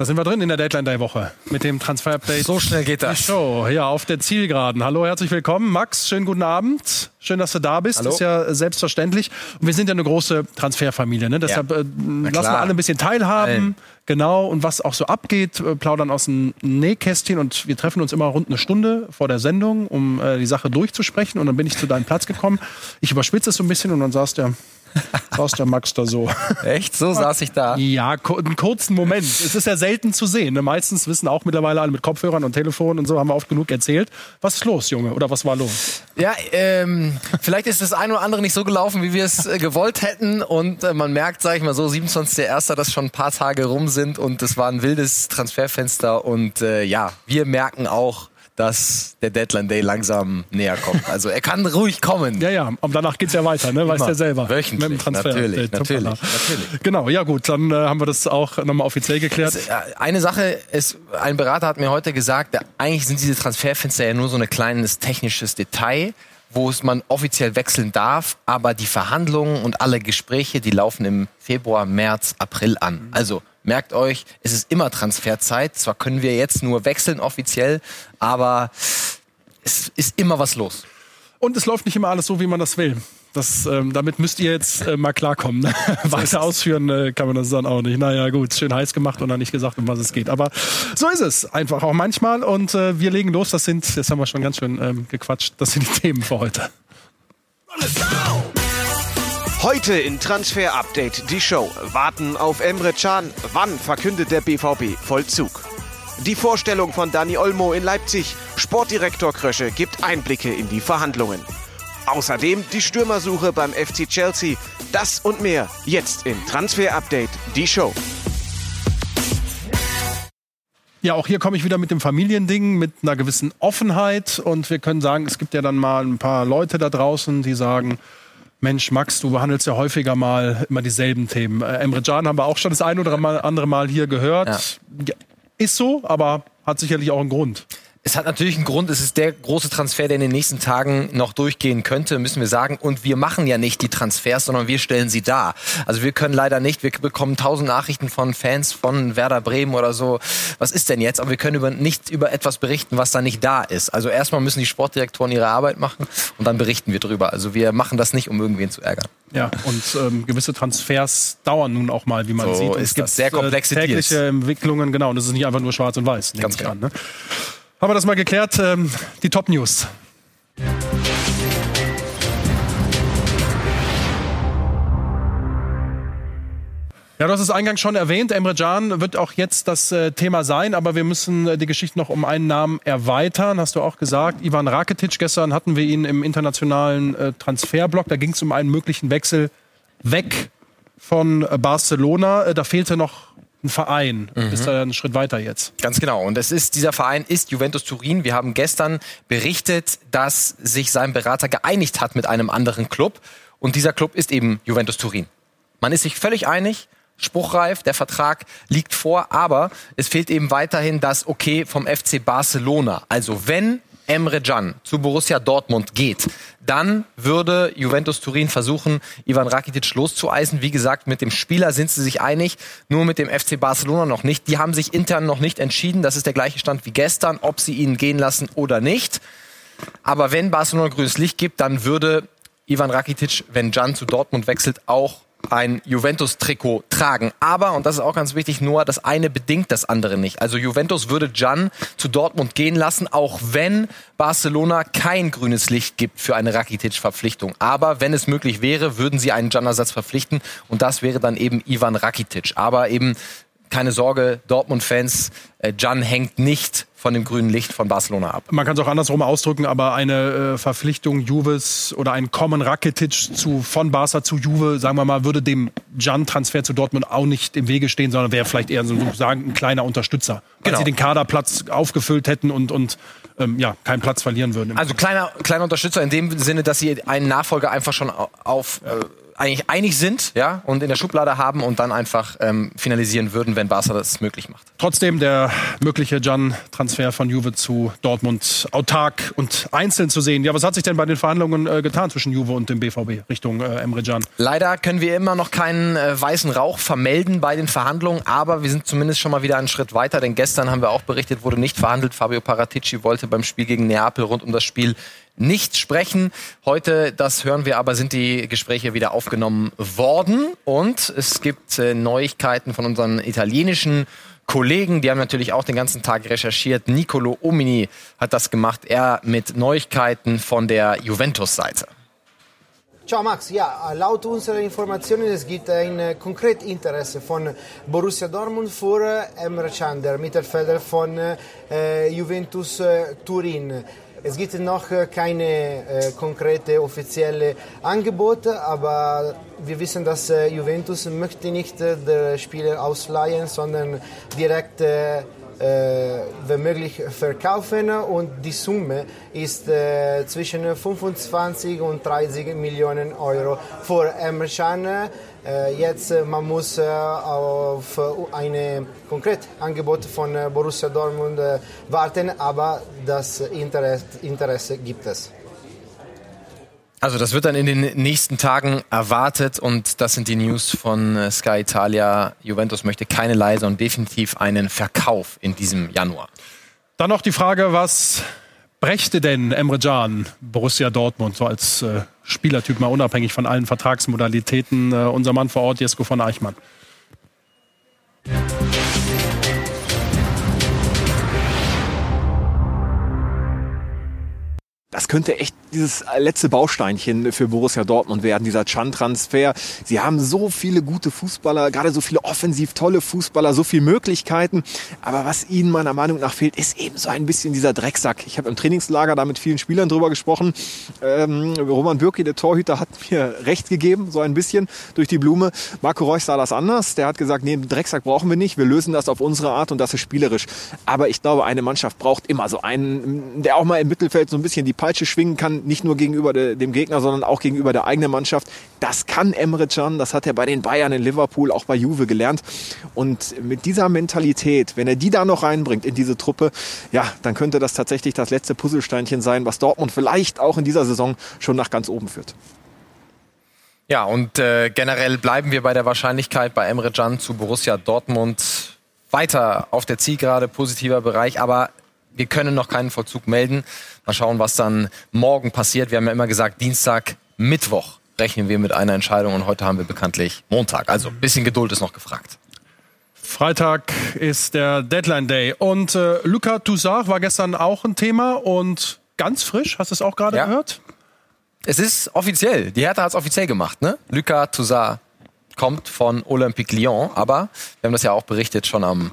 Da sind wir drin in der Deadline Day Woche mit dem Transfer Update. So schnell geht das. Die Show, ja, auf der Zielgeraden. Hallo, herzlich willkommen. Max, schönen guten Abend. Schön, dass du da bist. Hallo. Das ist ja selbstverständlich. Und wir sind ja eine große Transferfamilie, ne? Deshalb äh, lassen wir alle ein bisschen teilhaben. Allen. Genau, und was auch so abgeht, äh, plaudern aus dem Nähkästchen und wir treffen uns immer rund eine Stunde vor der Sendung, um äh, die Sache durchzusprechen. Und dann bin ich zu deinem Platz gekommen. Ich überspitze es so ein bisschen und dann saß der, saß der Max da so. Echt? So saß ich da. Ja, einen kurzen Moment. Es ist ja selten zu sehen. Ne? Meistens wissen auch mittlerweile alle mit Kopfhörern und Telefon und so, haben wir oft genug erzählt. Was ist los, Junge? Oder was war los? Ja, ähm, vielleicht ist das eine oder andere nicht so gelaufen, wie wir es äh, gewollt hätten. Und äh, man merkt, sag ich mal so, 27.01., dass schon ein paar Tage rum sind und es war ein wildes Transferfenster. Und äh, ja, wir merken auch, dass der Deadline Day langsam näher kommt. Also er kann ruhig kommen. Ja, ja, und danach geht's ja weiter, ne? Weiß Immer. der selber. Wöchentlich, Mit dem Transfer. natürlich, Update. natürlich, natürlich. Genau, ja gut, dann äh, haben wir das auch nochmal offiziell geklärt. Äh, Eine Sache ist, ein Berater hat mir heute gesagt, eigentlich sind diese Transferfenster ja nur so ein kleines technisches Detail, wo es man offiziell wechseln darf, aber die Verhandlungen und alle Gespräche, die laufen im Februar, März, April an. Also merkt euch, es ist immer Transferzeit. Zwar können wir jetzt nur wechseln offiziell, aber es ist immer was los. Und es läuft nicht immer alles so, wie man das will. Das, ähm, damit müsst ihr jetzt äh, mal klarkommen. ne? Weiter ausführen äh, kann man das dann auch nicht. Naja, gut, schön heiß gemacht und dann nicht gesagt, um was es geht. Aber so ist es einfach auch manchmal. Und äh, wir legen los. Das sind, jetzt haben wir schon ganz schön ähm, gequatscht, das sind die Themen für heute. Heute in Transfer Update die Show. Warten auf Emre Can. Wann verkündet der BVB Vollzug? Die Vorstellung von Dani Olmo in Leipzig. Sportdirektor Krösche gibt Einblicke in die Verhandlungen. Außerdem die Stürmersuche beim FC Chelsea. Das und mehr jetzt in Transfer Update die Show. Ja, auch hier komme ich wieder mit dem Familiending, mit einer gewissen Offenheit. Und wir können sagen, es gibt ja dann mal ein paar Leute da draußen, die sagen, Mensch, Max, du behandelst ja häufiger mal immer dieselben Themen. Äh, Emre Can haben wir auch schon das ein oder andere Mal hier gehört. Ja, ist so, aber hat sicherlich auch einen Grund. Es hat natürlich einen Grund, es ist der große Transfer, der in den nächsten Tagen noch durchgehen könnte, müssen wir sagen. Und wir machen ja nicht die Transfers, sondern wir stellen sie dar. Also wir können leider nicht, wir bekommen tausend Nachrichten von Fans von Werder Bremen oder so. Was ist denn jetzt? Aber wir können über, nicht über etwas berichten, was da nicht da ist. Also erstmal müssen die Sportdirektoren ihre Arbeit machen und dann berichten wir drüber. Also wir machen das nicht, um irgendwen zu ärgern. Ja, und ähm, gewisse Transfers dauern nun auch mal, wie man So sieht. Und ist das. Sehr komplexe äh, tägliche Deals. Entwicklungen, genau. Und das ist nicht einfach nur schwarz und weiß. Ganz genau. an, ne? Haben wir das mal geklärt? Ähm, die Top News. Ja, du hast es eingangs schon erwähnt. Emre Can wird auch jetzt das äh, Thema sein, aber wir müssen äh, die Geschichte noch um einen Namen erweitern, hast du auch gesagt. Ivan Rakitic, gestern hatten wir ihn im internationalen äh, Transferblock. Da ging es um einen möglichen Wechsel weg von Barcelona. Äh, da fehlte noch ein Verein. Ist da einen Schritt weiter jetzt? Ganz genau. Und es ist, dieser Verein ist Juventus Turin. Wir haben gestern berichtet, dass sich sein Berater geeinigt hat mit einem anderen Club. Und dieser Club ist eben Juventus Turin. Man ist sich völlig einig, spruchreif, der Vertrag liegt vor, aber es fehlt eben weiterhin das Okay vom FC Barcelona. Also wenn Emre Can zu Borussia Dortmund geht, dann würde Juventus Turin versuchen, Ivan Rakitic loszueisen. Wie gesagt, mit dem Spieler sind sie sich einig, nur mit dem FC Barcelona noch nicht. Die haben sich intern noch nicht entschieden. Das ist der gleiche Stand wie gestern, ob sie ihn gehen lassen oder nicht. Aber wenn Barcelona grünes Licht gibt, dann würde Ivan Rakitic, wenn Can zu Dortmund wechselt, auch ein Juventus-Trikot tragen. Aber, und das ist auch ganz wichtig, nur das eine bedingt das andere nicht. Also Juventus würde Can zu Dortmund gehen lassen, auch wenn Barcelona kein grünes Licht gibt für eine Rakitic-Verpflichtung. Aber wenn es möglich wäre, würden sie einen Can-Ersatz verpflichten und das wäre dann eben Ivan Rakitic. Aber eben keine Sorge, Dortmund-Fans, äh, Can hängt nicht von dem grünen Licht von Barcelona ab. Man kann es auch andersrum ausdrücken, aber eine äh, Verpflichtung Juves oder ein Kommen Rakitic zu, von Barca zu Juve, sagen wir mal, würde dem Jan-Transfer zu Dortmund auch nicht im Wege stehen, sondern wäre vielleicht eher so sagen, ein kleiner Unterstützer. Weil Genau. sie den Kaderplatz aufgefüllt hätten und, und ähm, ja, keinen Platz verlieren würden. Also kleiner, kleiner Unterstützer in dem Sinne, dass sie einen Nachfolger einfach schon au- auf, äh, eigentlich einig sind, ja, und in der Schublade haben und dann einfach ähm, finalisieren würden, wenn Barca das möglich macht. Trotzdem der mögliche Jan-Transfer von Juve zu Dortmund autark und einzeln zu sehen. Ja, was hat sich denn bei den Verhandlungen äh, getan zwischen Juve und dem BVB Richtung äh, Emre Can? Leider können wir immer noch keinen äh, weißen Rauch vermelden bei den Verhandlungen, aber wir sind zumindest schon mal wieder einen Schritt weiter, denn gestern haben wir auch berichtet, wurde nicht verhandelt. Fabio Paratici wollte beim Spiel gegen Neapel rund um das Spiel nicht sprechen. Heute, das hören wir aber, sind die Gespräche wieder aufgenommen worden. Und es gibt äh, Neuigkeiten von unseren italienischen Kollegen. Die haben natürlich auch den ganzen Tag recherchiert. Nicolo Omini hat das gemacht. Er mit Neuigkeiten von der Juventus-Seite. Ciao Max, ja, laut unserer Informationen es gibt ein konkretes Interesse von Borussia Dortmund für äh, Emre Can, der Mittelfelder von äh, Juventus äh, Turin. Es gibt noch äh, keine äh, konkrete offizielle Angebote, aber wir wissen, dass äh, Juventus möchte nicht äh, den Spieler ausleihen, sondern direkt äh, möglich verkaufen und die Summe ist äh, zwischen 25 und 30 Millionen Euro für Can. Äh, jetzt äh, man muss äh, auf ein konkretes Angebot von äh, Borussia Dortmund äh, warten, aber das Interesse, Interesse gibt es. Also das wird dann in den nächsten Tagen erwartet und das sind die News von äh, Sky Italia. Juventus möchte keine Leihe, sondern definitiv einen Verkauf in diesem Januar. Dann noch die Frage, was brächte denn Emre Can Borussia Dortmund so als äh, Spielertyp mal unabhängig von allen Vertragsmodalitäten? Äh, unser Mann vor Ort, Jesko von Eichmann. Das könnte echt dieses letzte Bausteinchen für Borussia Dortmund werden, dieser Chan-Transfer. Sie haben so viele gute Fußballer, gerade so viele offensiv tolle Fußballer, so viele Möglichkeiten. Aber was ihnen meiner Meinung nach fehlt, ist eben so ein bisschen dieser Drecksack. Ich habe im Trainingslager da mit vielen Spielern drüber gesprochen. Ähm, Roman Bürki, der Torhüter, hat mir recht gegeben, so ein bisschen durch die Blume. Marco Reus sah das anders. Der hat gesagt, nee, Drecksack brauchen wir nicht. Wir lösen das auf unsere Art und das ist spielerisch. Aber ich glaube, eine Mannschaft braucht immer so einen, der auch mal im Mittelfeld so ein bisschen die Peitsche schwingen kann, nicht nur gegenüber de, dem Gegner, sondern auch gegenüber der eigenen Mannschaft. Das kann Emre Can, das hat er bei den Bayern in Liverpool, auch bei Juve gelernt. Und mit dieser Mentalität, wenn er die da noch reinbringt in diese Truppe, ja, dann könnte das tatsächlich das letzte Puzzlesteinchen sein, was Dortmund vielleicht auch in dieser Saison schon nach ganz oben führt. Ja, und äh, generell bleiben wir bei der Wahrscheinlichkeit bei Emre Can zu Borussia Dortmund weiter auf der Zielgerade, positiver Bereich, aber wir können noch keinen Vollzug melden. Mal schauen, was dann morgen passiert. Wir haben ja immer gesagt, Dienstag, Mittwoch rechnen wir mit einer Entscheidung und heute haben wir bekanntlich Montag. Also ein bisschen Geduld ist noch gefragt. Freitag ist der Deadline Day und äh, Luca Toussaint war gestern auch ein Thema und ganz frisch, hast du es auch gerade Ja. gehört? Es ist offiziell. Die Hertha hat es offiziell gemacht, ne? Lucas Toussaint kommt von Olympique Lyon, aber wir haben das ja auch berichtet schon am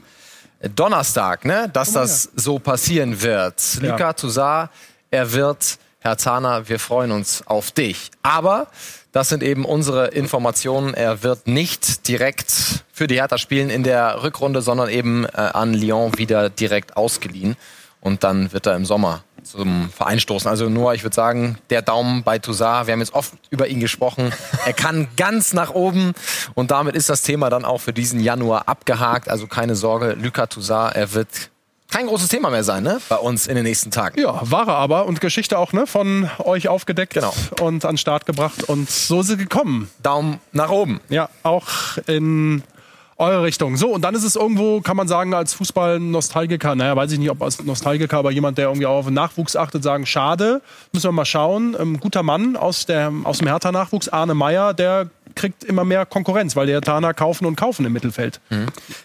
Donnerstag, ne? Dass das so passieren wird. Ja. Lucas Toussaint, er wird, Herr Zahner, wir freuen uns auf dich. Aber das sind eben unsere Informationen. Er wird nicht direkt für die Hertha spielen in der Rückrunde, sondern eben äh, an Lyon wieder direkt ausgeliehen. Und dann wird er im Sommer zum Verein stoßen. Also nur, ich würde sagen, der Daumen bei Toussaint. Wir haben jetzt oft über ihn gesprochen. Er kann ganz nach oben. Und damit ist das Thema dann auch für diesen Januar abgehakt. Also keine Sorge, Lucas Toussaint, er wird kein großes Thema mehr sein, ne? Bei uns in den nächsten Tagen. Ja, war er aber und Geschichte auch ne, von euch aufgedeckt Genau. und an den Start gebracht und so ist sie gekommen. Daumen nach oben. Ja, auch in eure Richtung. So, und dann ist es irgendwo, kann man sagen, als Fußball-Nostalgiker, naja, weiß ich nicht, ob als Nostalgiker, aber jemand, der irgendwie auch auf den Nachwuchs achtet, sagen, schade, müssen wir mal schauen. Ein guter Mann aus, der, aus dem Hertha-Nachwuchs, Arne Meyer, der kriegt immer mehr Konkurrenz, weil die Herthaner kaufen und kaufen im Mittelfeld.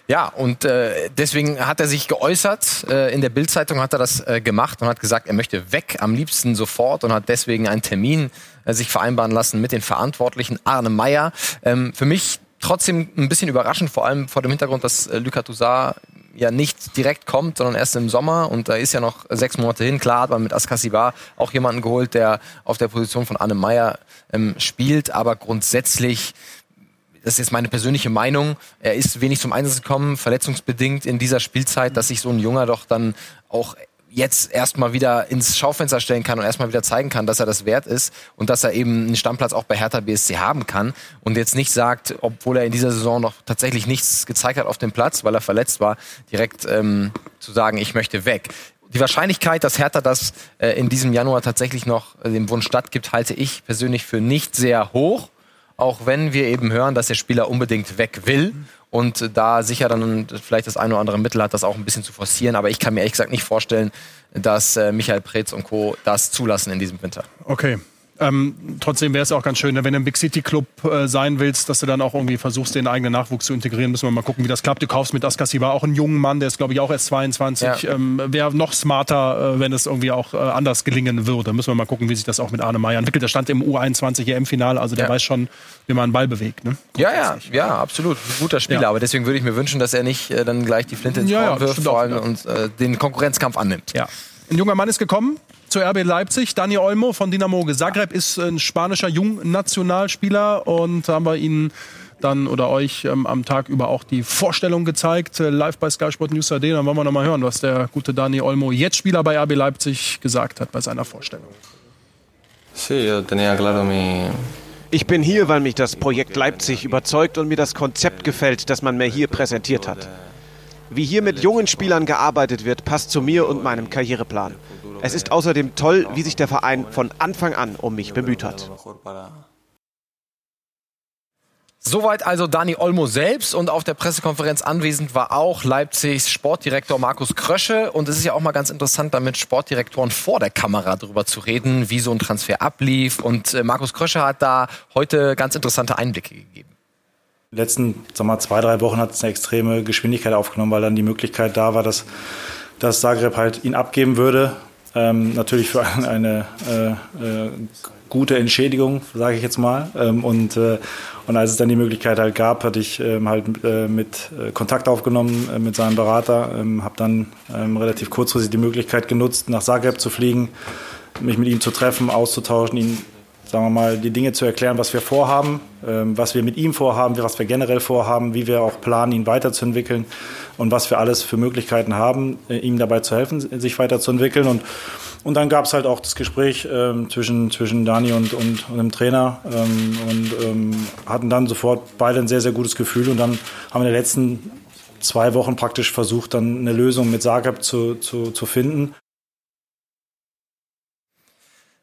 Ja, und äh, deswegen hat er sich geäußert. Äh, in der Bildzeitung hat er das äh, gemacht und hat gesagt, er möchte weg, am liebsten sofort und hat deswegen einen Termin äh, sich vereinbaren lassen mit den Verantwortlichen Arne Meyer. Ähm, für mich trotzdem ein bisschen überraschend, vor allem vor dem Hintergrund, dass äh, Lucas Toussaint ja nicht direkt kommt, sondern erst im Sommer und da ist ja noch sechs Monate hin. Klar hat man mit Askasibar auch jemanden geholt, der auf der Position von Arne Meyer ähm, spielt, aber grundsätzlich das ist jetzt meine persönliche Meinung, er ist wenig zum Einsatz gekommen, verletzungsbedingt in dieser Spielzeit, dass sich so ein Junger doch dann auch jetzt erstmal wieder ins Schaufenster stellen kann und erstmal wieder zeigen kann, dass er das wert ist und dass er eben einen Stammplatz auch bei Hertha BSC haben kann und jetzt nicht sagt, obwohl er in dieser Saison noch tatsächlich nichts gezeigt hat auf dem Platz, weil er verletzt war, direkt ähm, zu sagen, ich möchte weg. Die Wahrscheinlichkeit, dass Hertha das äh, in diesem Januar tatsächlich noch äh, dem Wunsch stattgibt, halte ich persönlich für nicht sehr hoch auch wenn wir eben hören, dass der Spieler unbedingt weg will und da sicher dann vielleicht das eine oder andere Mittel hat, das auch ein bisschen zu forcieren. Aber ich kann mir ehrlich gesagt nicht vorstellen, dass äh, Michael Preetz und Co. das zulassen in diesem Winter. Okay. Ähm, trotzdem wäre es auch ganz schön, ne, wenn du im Big City Club äh, sein willst, dass du dann auch irgendwie versuchst, den eigenen Nachwuchs zu integrieren. Müssen wir mal gucken, wie das klappt. Du kaufst mit Askasi war auch ein junger Mann, der ist glaube ich auch erst 22. Ja. Ähm, wäre noch smarter, äh, wenn es irgendwie auch äh, anders gelingen würde. Müssen wir mal gucken, wie sich das auch mit Arne Meyer entwickelt. Der stand im U21 EM-Finale, also der ja. weiß schon, wie man einen Ball bewegt. Ne? Ja, ja, ja, absolut. Ein guter Spieler. Ja. Aber deswegen würde ich mir wünschen, dass er nicht äh, dann gleich die Flinte ins ja, wirft, vor allem und äh, den Konkurrenzkampf annimmt. Ja. Ein junger Mann ist gekommen, zu RB Leipzig. Dani Olmo von Dinamo Zagreb ist ein spanischer Jungnationalspieler und haben wir ihn dann oder euch ähm, am Tag über auch die Vorstellung gezeigt, äh, live bei Sky Sport News AD. Dann wollen wir noch mal hören, was der gute Dani Olmo, jetzt Spieler bei RB Leipzig, gesagt hat bei seiner Vorstellung. Ich bin hier, weil mich das Projekt Leipzig überzeugt und mir das Konzept gefällt, das man mir hier präsentiert hat. Wie hier mit jungen Spielern gearbeitet wird, passt zu mir und meinem Karriereplan. Es ist außerdem toll, wie sich der Verein von Anfang an um mich bemüht hat. Soweit also Dani Olmo selbst und auf der Pressekonferenz anwesend war auch Leipzigs Sportdirektor Markus Krösche und es ist ja auch mal ganz interessant, damit Sportdirektoren vor der Kamera darüber zu reden, wie so ein Transfer ablief und äh, Markus Krösche hat da heute ganz interessante Einblicke gegeben. Letzten sag mal, zwei, drei Wochen hat es eine extreme Geschwindigkeit aufgenommen, weil dann die Möglichkeit da war, dass, dass Zagreb halt ihn abgeben würde ähm, natürlich für eine äh, äh, gute Entschädigung, sage ich jetzt mal. Ähm, und, äh, und als es dann die Möglichkeit halt gab, hatte ich ähm, halt äh, mit äh, Kontakt aufgenommen äh, mit seinem Berater, ähm, habe dann ähm, relativ kurzfristig die Möglichkeit genutzt, nach Zagreb zu fliegen, mich mit ihm zu treffen, auszutauschen, ihn sagen wir mal, die Dinge zu erklären, was wir vorhaben, ähm, was wir mit ihm vorhaben, was wir generell vorhaben, wie wir auch planen, ihn weiterzuentwickeln und was wir alles für Möglichkeiten haben, äh, ihm dabei zu helfen, sich weiterzuentwickeln. Und, und dann gab es halt auch das Gespräch ähm, zwischen, zwischen Dani und, und, und dem Trainer ähm, und ähm, hatten dann sofort beide ein sehr, sehr gutes Gefühl. Und dann haben wir in den letzten zwei Wochen praktisch versucht, dann eine Lösung mit Zagreb zu, zu, zu finden.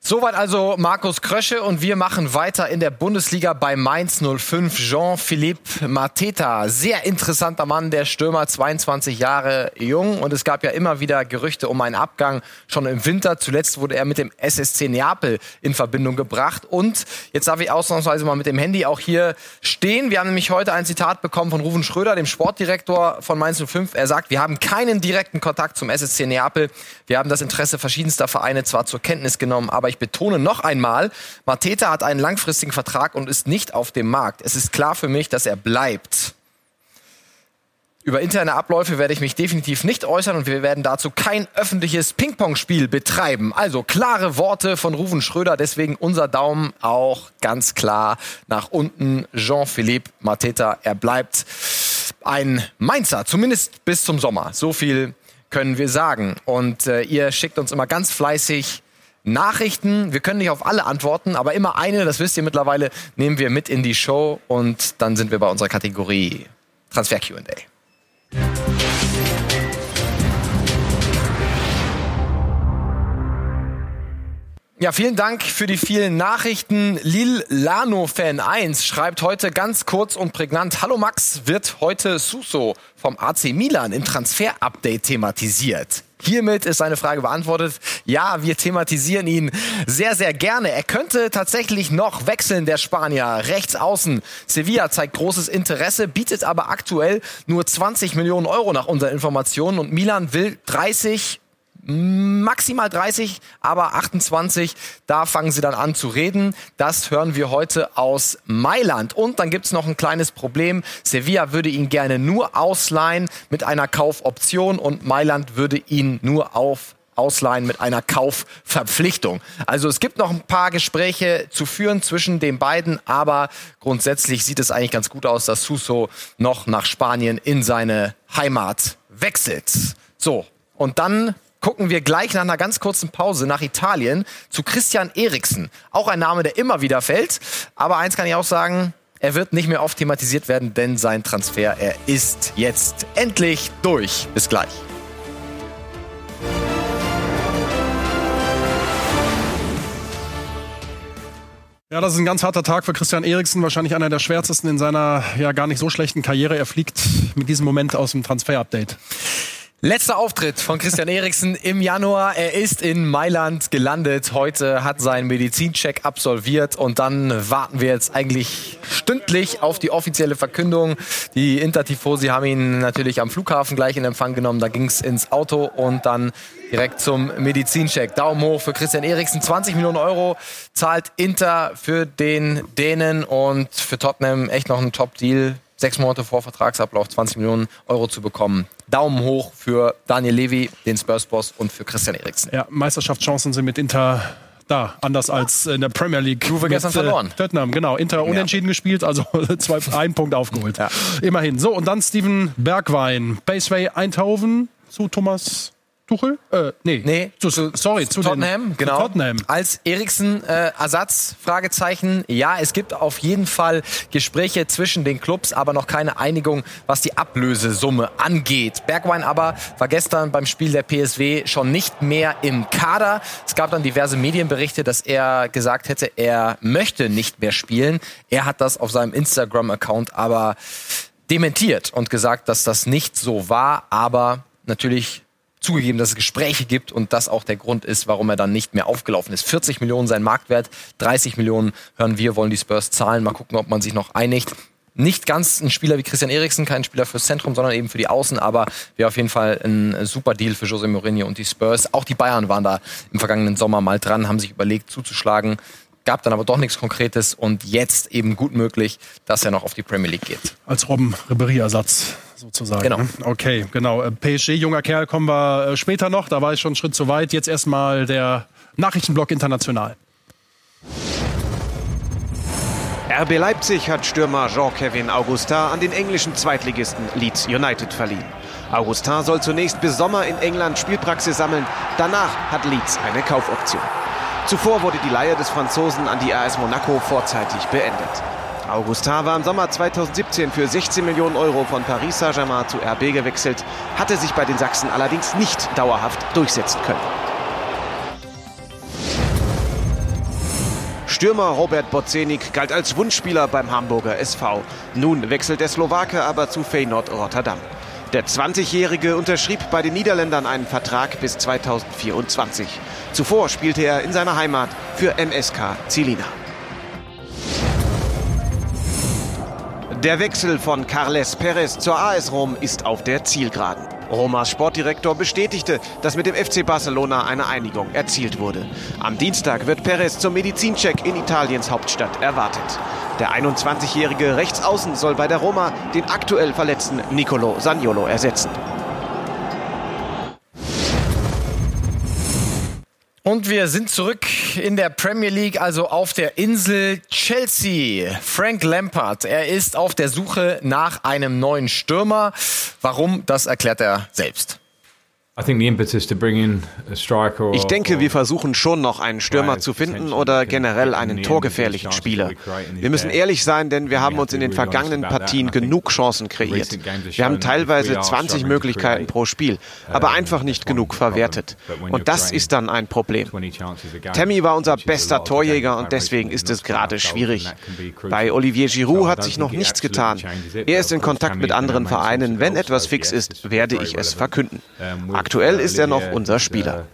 Soweit also Markus Krösche und wir machen weiter in der Bundesliga bei Mainz 05. Jean-Philippe Mateta, sehr interessanter Mann, der Stürmer, 22 Jahre jung und es gab ja immer wieder Gerüchte um einen Abgang schon im Winter. Zuletzt wurde er mit dem SSC Neapel in Verbindung gebracht und jetzt darf ich ausnahmsweise mal mit dem Handy auch hier stehen. Wir haben nämlich heute ein Zitat bekommen von Ruven Schröder, dem Sportdirektor von Mainz 05. Er sagt, wir haben keinen direkten Kontakt zum SSC Neapel. Wir haben das Interesse verschiedenster Vereine zwar zur Kenntnis genommen, aber ich betone noch einmal, Mateta hat einen langfristigen Vertrag und ist nicht auf dem Markt. Es ist klar für mich, dass er bleibt. Über interne Abläufe werde ich mich definitiv nicht äußern und wir werden dazu kein öffentliches Ping-Pong-Spiel betreiben. Also klare Worte von Ruven Schröder, deswegen unser Daumen auch ganz klar nach unten. Jean-Philippe Mateta, er bleibt ein Mainzer, zumindest bis zum Sommer. So viel können wir sagen. Und äh, ihr schickt uns immer ganz fleißig Nachrichten. Wir können nicht auf alle antworten, aber immer eine, das wisst ihr mittlerweile, nehmen wir mit in die Show und dann sind wir bei unserer Kategorie Transfer QA. Ja, vielen Dank für die vielen Nachrichten. Lil Lano Fan 1 schreibt heute ganz kurz und prägnant. Hallo Max, wird heute Suso vom AC Milan im Transfer-Update thematisiert? Hiermit ist seine Frage beantwortet. Ja, wir thematisieren ihn sehr, sehr gerne. Er könnte tatsächlich noch wechseln, der Spanier. Rechts außen. Sevilla zeigt großes Interesse, bietet aber aktuell nur 20 Millionen Euro nach unseren Informationen und Milan will 30 maximal 30, aber 28, da fangen sie dann an zu reden. Das hören wir heute aus Mailand. Und dann gibt's noch ein kleines Problem. Sevilla würde ihn gerne nur ausleihen mit einer Kaufoption und Mailand würde ihn nur auf ausleihen mit einer Kaufverpflichtung. Also es gibt noch ein paar Gespräche zu führen zwischen den beiden, aber grundsätzlich sieht es eigentlich ganz gut aus, dass Suso noch nach Spanien in seine Heimat wechselt. So, und dann gucken wir gleich nach einer ganz kurzen Pause nach Italien zu Christian Eriksen. Auch ein Name, der immer wieder fällt. Aber eins kann ich auch sagen, er wird nicht mehr oft thematisiert werden, denn sein Transfer, er ist jetzt endlich durch. Bis gleich. Ja, das ist ein ganz harter Tag für Christian Eriksen, wahrscheinlich einer der schwärzesten in seiner ja gar nicht so schlechten Karriere. Er fliegt mit diesem Moment aus dem Transfer-Update. Letzter Auftritt von Christian Eriksen im Januar. Er ist in Mailand gelandet. Heute hat sein Medizincheck absolviert und dann warten wir jetzt eigentlich stündlich auf die offizielle Verkündung. Die Intertifosi haben ihn natürlich am Flughafen gleich in Empfang genommen. Da ging es ins Auto und dann direkt zum Medizincheck. Daumen hoch für Christian Eriksen. 20 Millionen Euro zahlt Inter für den Dänen und für Tottenham echt noch ein Top-Deal sechs Monate vor Vertragsablauf 20 Millionen Euro zu bekommen. Daumen hoch für Daniel Levy, den Spurs-Boss und für Christian Eriksen. Ja, Meisterschaftschancen sind mit Inter da, anders als in der Premier League. Juve mit, gestern verloren. Äh, Tottenham, genau. Inter unentschieden gespielt, also zwei, einen Punkt aufgeholt. Ja. Immerhin. So, und dann Steven Bergwein, Baseway Eindhoven zu Thomas Tuchel? Äh, nee. Nee, zu, sorry, zu Tottenham, den, genau. Zu Tottenham. Als Eriksen äh, Ersatz, Fragezeichen. Ja, es gibt auf jeden Fall Gespräche zwischen den Clubs, aber noch keine Einigung, was die Ablösesumme angeht. Bergwein aber war gestern beim Spiel der PSW schon nicht mehr im Kader. Es gab dann diverse Medienberichte, dass er gesagt hätte, er möchte nicht mehr spielen. Er hat das auf seinem Instagram-Account aber dementiert und gesagt, dass das nicht so war, aber natürlich zugegeben, dass es Gespräche gibt und das auch der Grund ist, warum er dann nicht mehr aufgelaufen ist. 40 Millionen sein Marktwert, 30 Millionen hören wir, wollen die Spurs zahlen. Mal gucken, ob man sich noch einigt. Nicht ganz ein Spieler wie Christian Eriksen, kein Spieler fürs Zentrum, sondern eben für die Außen, aber wäre auf jeden Fall ein super Deal für Jose Mourinho und die Spurs. Auch die Bayern waren da im vergangenen Sommer mal dran, haben sich überlegt zuzuschlagen gab dann aber doch nichts Konkretes und jetzt eben gut möglich, dass er noch auf die Premier League geht. Als Robben Ribéry-Ersatz sozusagen. Genau. ne? Okay, genau. Äh, PSG, junger Kerl, kommen wir äh, später noch. Da war ich schon einen Schritt zu weit. Jetzt erstmal der Nachrichtenblock international. RB Leipzig hat Stürmer Jean-Kevin Augustin an den englischen Zweitligisten Leeds United verliehen. Augustin soll zunächst bis Sommer in England Spielpraxis sammeln. Danach hat Leeds eine Kaufoption. Zuvor wurde die Leihe des Franzosen an die AS Monaco vorzeitig beendet. Augustin war im Sommer 2017 für 16 Millionen Euro von Paris Saint-Germain zu RB gewechselt, hatte sich bei den Sachsen allerdings nicht dauerhaft durchsetzen können. Stürmer Robert Bocenik galt als Wunschspieler beim Hamburger SV. Nun wechselt der Slowake aber zu Feyenoord Rotterdam. Der 20-Jährige unterschrieb bei den Niederländern einen Vertrag bis 2024. Zuvor spielte er in seiner Heimat für MSK Zilina. Der Wechsel von Carles Perez zur AS Rom ist auf der Zielgeraden. Romas Sportdirektor bestätigte, dass mit dem FC Barcelona eine Einigung erzielt wurde. Am Dienstag wird Perez zum Medizincheck in Italiens Hauptstadt erwartet. Der 21-jährige Rechtsaußen soll bei der Roma den aktuell verletzten Nicolo Saniolo ersetzen. Und wir sind zurück in der Premier League, also auf der Insel Chelsea. Frank Lampard, er ist auf der Suche nach einem neuen Stürmer. Warum, das erklärt er selbst. Ich denke, wir versuchen schon noch einen Stürmer zu finden oder generell einen torgefährlichen Spieler. Wir müssen ehrlich sein, denn wir haben uns in den vergangenen Partien genug Chancen kreiert. Wir haben teilweise 20 Möglichkeiten pro Spiel, aber einfach nicht genug verwertet. Und das ist dann ein Problem. Tammy war unser bester Torjäger und deswegen ist es gerade schwierig. Bei Olivier Giroud hat sich noch nichts getan. Er ist in Kontakt mit anderen Vereinen. Wenn etwas fix ist, werde ich es verkünden. Aktuell ist er noch unser Spieler.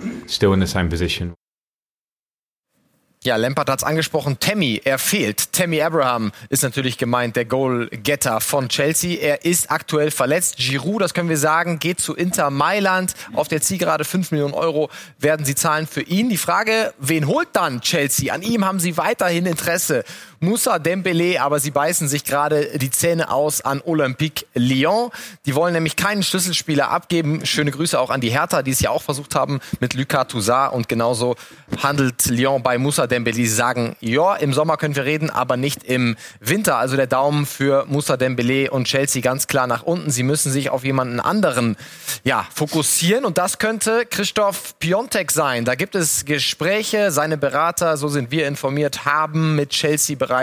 Ja, Lampard hat's angesprochen. Tammy, er fehlt. Tammy Abraham ist natürlich gemeint, der Goalgetter von Chelsea. Er ist aktuell verletzt. Giroud, das können wir sagen, geht zu Inter Mailand. Auf der Zielgerade 5 Millionen Euro werden sie zahlen für ihn. Die Frage, wen holt dann Chelsea? An ihm haben sie weiterhin Interesse. Moussa Dembele, aber sie beißen sich gerade die Zähne aus an Olympique Lyon. Die wollen nämlich keinen Schlüsselspieler abgeben. Schöne Grüße auch an die Hertha, die es ja auch versucht haben mit Lucas Toussaint und genauso handelt Lyon bei Moussa Dembele. Sie sagen, ja, im Sommer können wir reden, aber nicht im Winter. Also der Daumen für Moussa Dembele und Chelsea ganz klar nach unten. Sie müssen sich auf jemanden anderen ja, fokussieren und das könnte Christoph Piontek sein. Da gibt es Gespräche. Seine Berater, so sind wir informiert, haben mit Chelsea bereits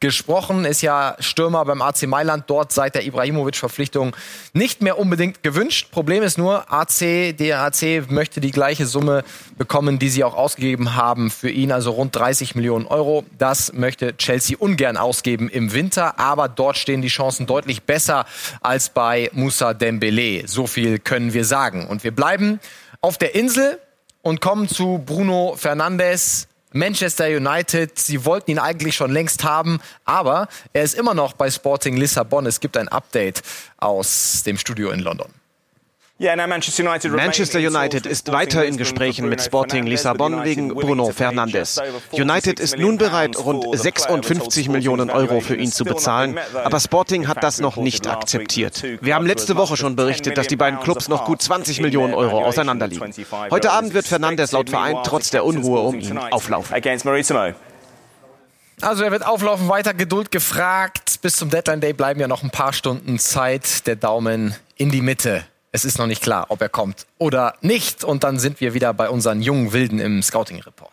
gesprochen. Ist ja Stürmer beim AC Mailand, dort seit der Ibrahimovic-Verpflichtung nicht mehr unbedingt gewünscht. Problem ist nur, AC, der AC möchte die gleiche Summe bekommen, die sie auch ausgegeben haben für ihn, also rund 30 Millionen Euro. Das möchte Chelsea ungern ausgeben im Winter, aber dort stehen die Chancen deutlich besser als bei Moussa Dembele. So viel können wir sagen. Und wir bleiben auf der Insel und kommen zu Bruno Fernandes. Manchester United, sie wollten ihn eigentlich schon längst haben, aber er ist immer noch bei Sporting Lissabon. Es gibt ein Update aus dem Studio in London. Manchester United ist weiter in Gesprächen mit Sporting Lissabon wegen Bruno Fernandes. United ist nun bereit, rund 56 Millionen Euro für ihn zu bezahlen, aber Sporting hat das noch nicht akzeptiert. Wir haben letzte Woche schon berichtet, dass die beiden Clubs noch gut 20 Millionen Euro auseinanderliegen. Heute Abend wird Fernandes laut Verein trotz der Unruhe um ihn auflaufen. Also er wird auflaufen, weiter Geduld gefragt. Bis zum Deadline Day bleiben ja noch ein paar Stunden Zeit. Der Daumen in die Mitte. Es ist noch nicht klar, ob er kommt oder nicht. Und dann sind wir wieder bei unseren jungen Wilden im Scouting-Report.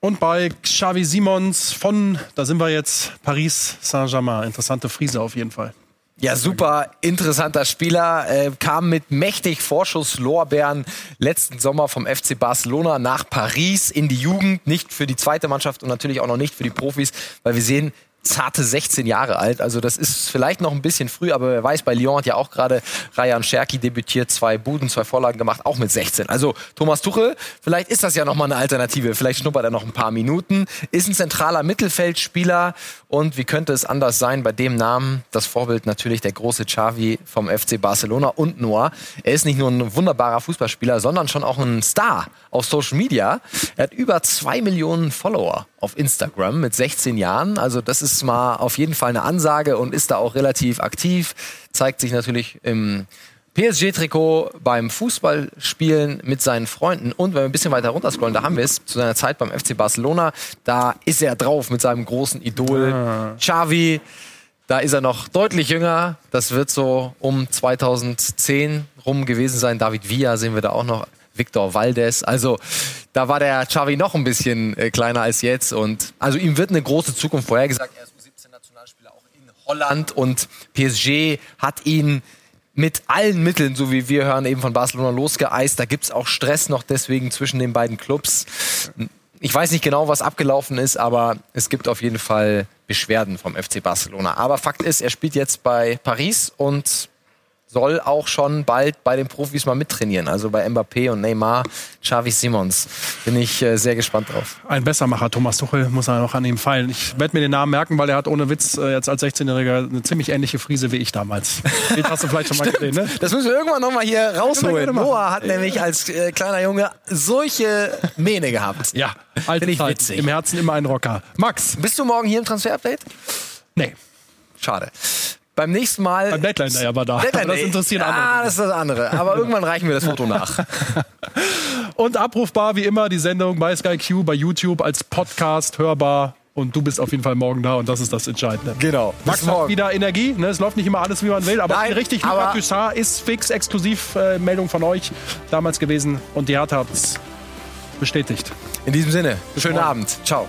Und bei Xavi Simons von, da sind wir jetzt, Paris Saint-Germain. Interessante Frise auf jeden Fall. Ja, super interessanter Spieler. Äh, kam mit mächtig Vorschusslorbeeren letzten Sommer vom FC Barcelona nach Paris in die Jugend. Nicht für die zweite Mannschaft und natürlich auch noch nicht für die Profis, weil wir sehen, zarte 16 Jahre alt. Also das ist vielleicht noch ein bisschen früh, aber wer weiß, bei Lyon hat ja auch gerade Rayan Scherki debütiert, zwei Buden, zwei Vorlagen gemacht, auch mit 16. Also Thomas Tuchel, vielleicht ist das ja noch mal eine Alternative. Vielleicht schnuppert er noch ein paar Minuten. Ist ein zentraler Mittelfeldspieler und wie könnte es anders sein bei dem Namen? Das Vorbild natürlich der große Xavi vom FC Barcelona und Noah. Er ist nicht nur ein wunderbarer Fußballspieler, sondern schon auch ein Star auf Social Media. Er hat über zwei Millionen Follower auf Instagram mit 16 Jahren. Also das ist mal auf jeden Fall eine Ansage und ist da auch relativ aktiv. Zeigt sich natürlich im PSG-Trikot beim Fußballspielen mit seinen Freunden. Und wenn wir ein bisschen weiter runterscrollen, da haben wir es zu seiner Zeit beim FC Barcelona. Da ist er drauf mit seinem großen Idol Ah. Xavi. Da ist er noch deutlich jünger. Das wird so um 2010 rum gewesen sein. David Villa sehen wir da auch noch. Victor Valdes. Also da war der Xavi noch ein bisschen äh, kleiner als jetzt. Und also ihm wird eine große Zukunft vorhergesagt. Er ist U17-Nationalspieler auch in Holland und PSG hat ihn mit allen Mitteln, so wie wir hören, eben von Barcelona losgeeist. Da gibt's auch Stress noch deswegen zwischen den beiden Clubs. Ich weiß nicht genau, was abgelaufen ist, aber es gibt auf jeden Fall Beschwerden vom FC Barcelona. Aber Fakt ist, er spielt jetzt bei Paris und soll auch schon bald bei den Profis mal mittrainieren. Also bei Mbappé und Neymar, Xavi Simons. Bin ich äh, sehr gespannt drauf. Ein Bessermacher, Thomas Tuchel, muss er noch an ihm fallen. Ich werde mir den Namen merken, weil er hat ohne Witz äh, jetzt als 16-Jähriger eine ziemlich ähnliche Frise wie ich damals. Den hast du vielleicht schon mal gesehen, ne? Das müssen wir irgendwann noch mal hier rausholen. Noah hat nämlich als äh, kleiner Junge solche Mähne gehabt. Ja, alte ich Zeit. witzig. Im Herzen immer ein Rocker. Max? Bist du morgen hier im Transfer-Update? Nee. Schade. Beim nächsten Mal. Beim Deadline Day aber da. Deadline das interessiert ah, andere. das ist das andere. Aber irgendwann reichen wir das Foto nach. Und abrufbar wie immer die Sendung bei Sky Q, bei YouTube als Podcast hörbar. Und du bist auf jeden Fall morgen da und das ist das Entscheidende. Genau. Max hat wieder Energie. Ne? Es läuft nicht immer alles, wie man will. Aber Nein, richtig, aber- Luca Toussaint ist fix, exklusiv äh, Meldung von euch damals gewesen. Und die Hertha hat es bestätigt. In diesem Sinne, schönen. Abend. Ciao.